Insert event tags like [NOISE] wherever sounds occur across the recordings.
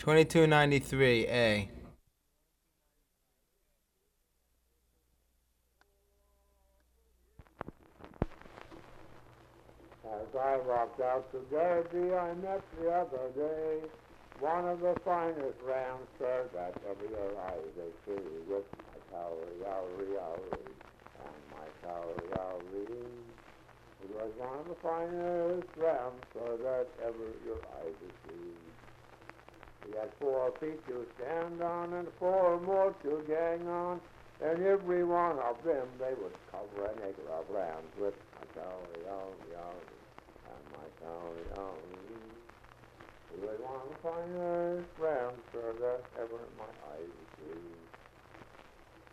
2293 A. As I walked out to Derby, I met the other day one of the finest rams, sir, that ever your eyes they see, with my cowrie, yowrie, yowrie, and my cowrie, yowrie. It was one of the finest that ever your eyes have seen. He had four feet to stand on and four more to gang on, and every one of them they would cover an acre of land with my cowrie, yowrie, yowrie and my only. He was one of the finest rams, sir, that ever my eyes seen.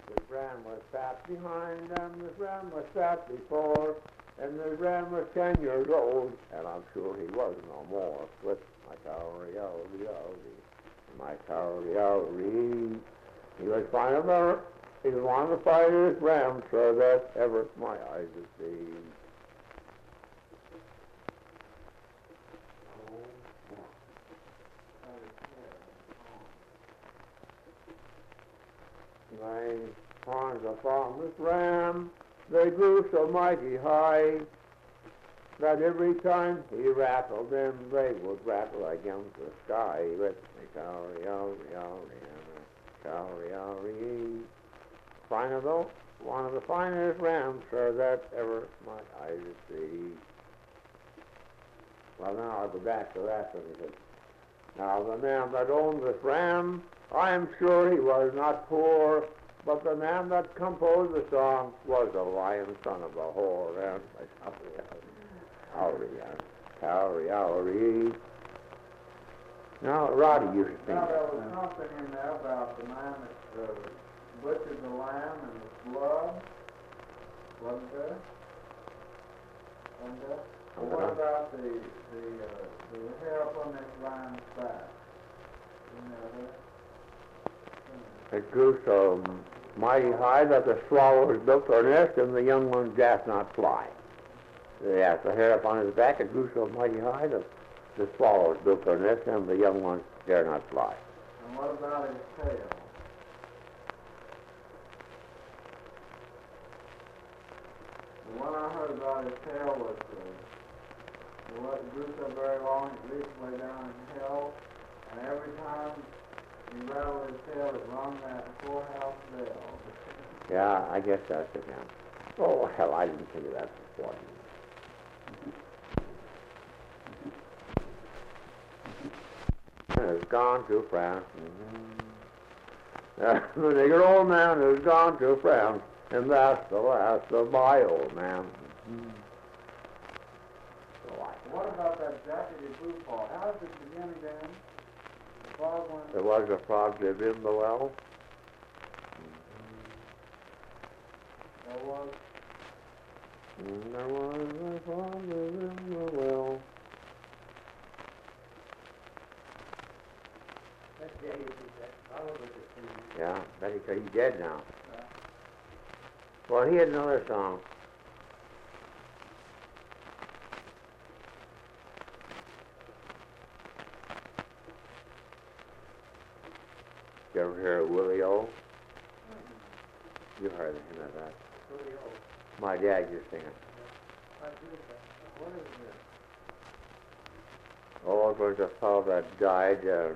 This ram was fat behind and this ram was fat before, and this ram was ten years old, and I'm sure he was no more, with my cowrie, yowrie, yowrie, my cowrie, yowrie. He was fine of the, he was one of the finest rams, sir, that ever my eyes have seen. My horns upon this ram, they grew so mighty high that every time he rattled them, they would rattle against the sky with the cowrie, yowrie, yowrie, and the cowrie, yowrie. Fine one of the finest rams, sir, that ever my eyes seen. Well, now I'll go back to that one. Now the man that owned this ram, I am sure he was not poor, but the man that composed the song was a lion son of a whore. And I Howry, howry, howry. Now, Roddy used to sing Now, there was something in there about the man that uh, butchered the lamb and the blood, wasn't there? Wasn't there? What about the, the, uh, the hair upon this lamb's back? Isn't that? It grew so mighty high that the swallows built their nest and the young ones dared not fly. Yes, the hair upon his back, it grew so mighty high that the swallows built their nest and the young ones dare not fly. And what about his tail? The one I heard about his tail was, uh, it wasn't grew so very long, it reached way down in hell, and every time he rattled his tail, it rung that poorhouse bell. Yeah, I guess that's it now. Oh, hell, I didn't think of that before. Has gone to France. Mhm. Uh, [LAUGHS] the nigger old man has gone to France, and that's the last of my old man. Mhm. So I- What about that jackety blue fall? How did it begin again? The frog went, There was a frog lived in the well. there was, there was a lived in the well. Yeah, Betty said he's dead now. Yeah. Well, he had another song. You ever hear of Willie O? You heard him of that. My dad used to sing it. Oh, it was a fellow that died and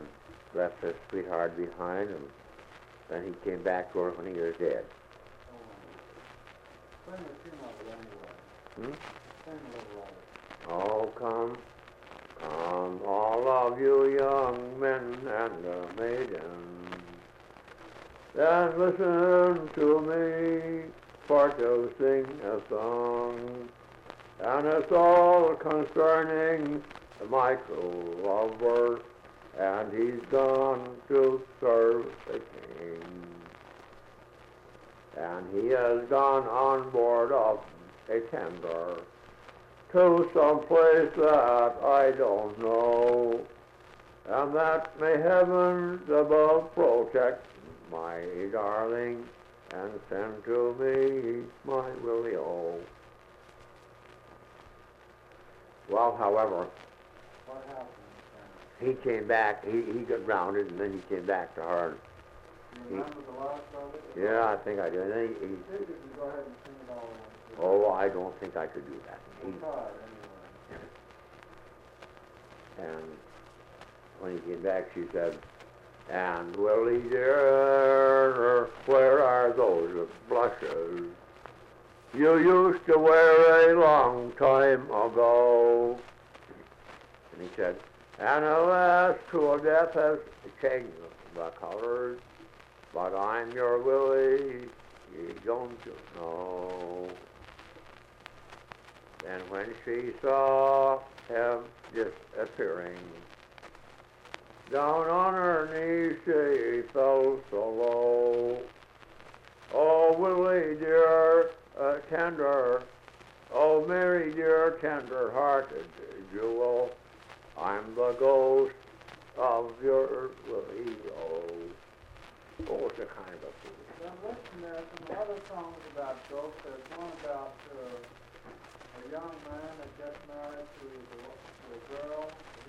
left his sweetheart behind, and then he came back to her when he was dead. Hmm? Oh, come, come, all of you young men and uh, maidens, and listen to me to sing a song, and it's all concerning true lover, and he's gone to serve the king. And he has gone on board of a tender to some place that I don't know, and that may heaven above protect my darling, and send to me my Willie O. Well, however, What happened? he came back. He he got grounded, and then he came back to her. You remember the last of it? Yeah, I think I do. And then he, he See if you can go ahead and sing it all at once. oh, I don't think I could do that. He, try it anyway. and when he came back, she said, "And Willie dear, uh, where are those blushes you used to wear a long time ago?" And he said, "And alas, cruel death has changed the colors, but I'm your Willie, don't you know?" And when she saw him disappearing, down on her knees she fell so low. Oh, Willie, dear, uh, tender, oh, Mary, dear, tender-hearted jewel, I'm the ghost of your Willie, oh. Oh, it's a kind of. Then listen, there's some other songs about ghosts. There's one about uh, a young man that gets married to a girl.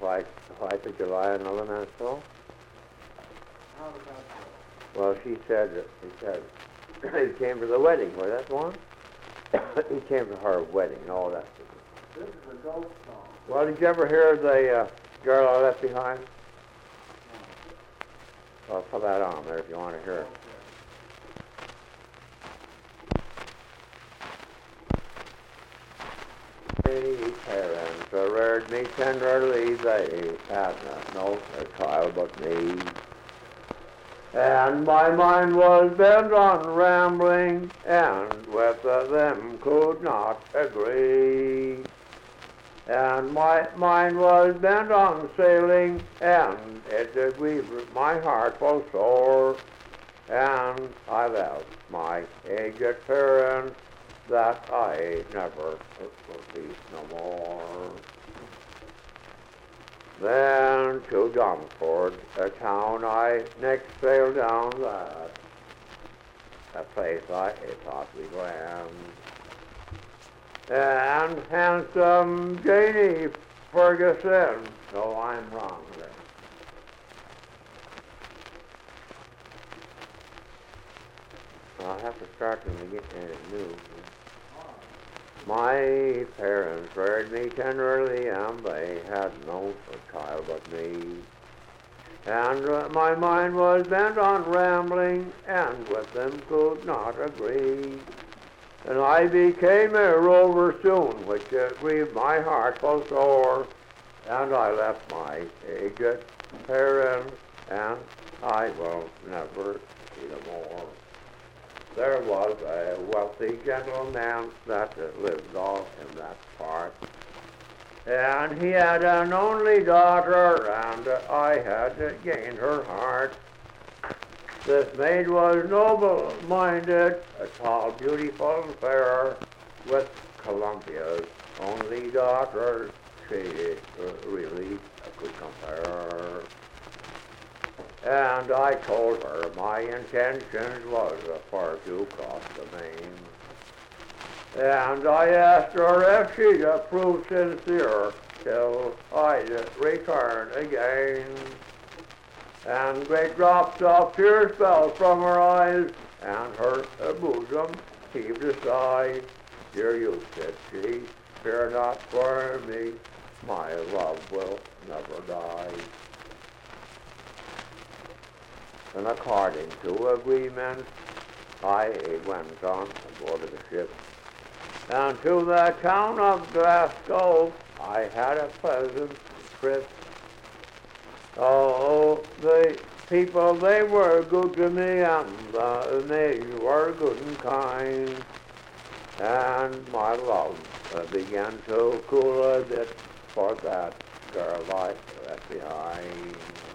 White White of July another man's soul? How does that? Well, she said that he said [COUGHS] he came to the wedding. Was that one? he [COUGHS] came to her wedding and all that. This is a ghost song. Well, did you ever hear the uh, girl I left behind? Well, put that on there if you want to hear it. Many parents reared me tenderly, they had no child but me. And my mind was bent on rambling, and with them could not agree. And my mind was bent on sailing, and it did grieve my heart full sore. And I left my aged parents that I never will see no more. Then to Dunford, a town I next sailed down that, a place I thought we grand. And handsome Janie Ferguson, no, I'm wrong there. I'll have to start from the beginning uh, new. My parents reared me tenderly, and had no child but me. And uh, my mind was bent on rambling, and with them could not agree. And I became a rover soon, which uh, grieved my heart full sore. And I left my aged parents, and I will never see them more. There was a wealthy gentleman that lived all in that part. And he had an only daughter, and I had gained her heart. This maid was noble-minded, tall, beautiful, fair, with Columbia's only daughter, she uh, really could compare. And I told her my intentions was for to cross the main. And I asked her if she'd prove sincere till I'd return again. And great drops of tears fell from her eyes, and her bosom heaved a sigh. Dear you, said she, fear not for me, my love will never die. And according to agreement, I went on board of the ship. And to the town of Glasgow, I had a pleasant trip. Oh, the people, they were good to me, and uh, they were good and kind. And my love uh, began to cool a bit for that girl I left behind.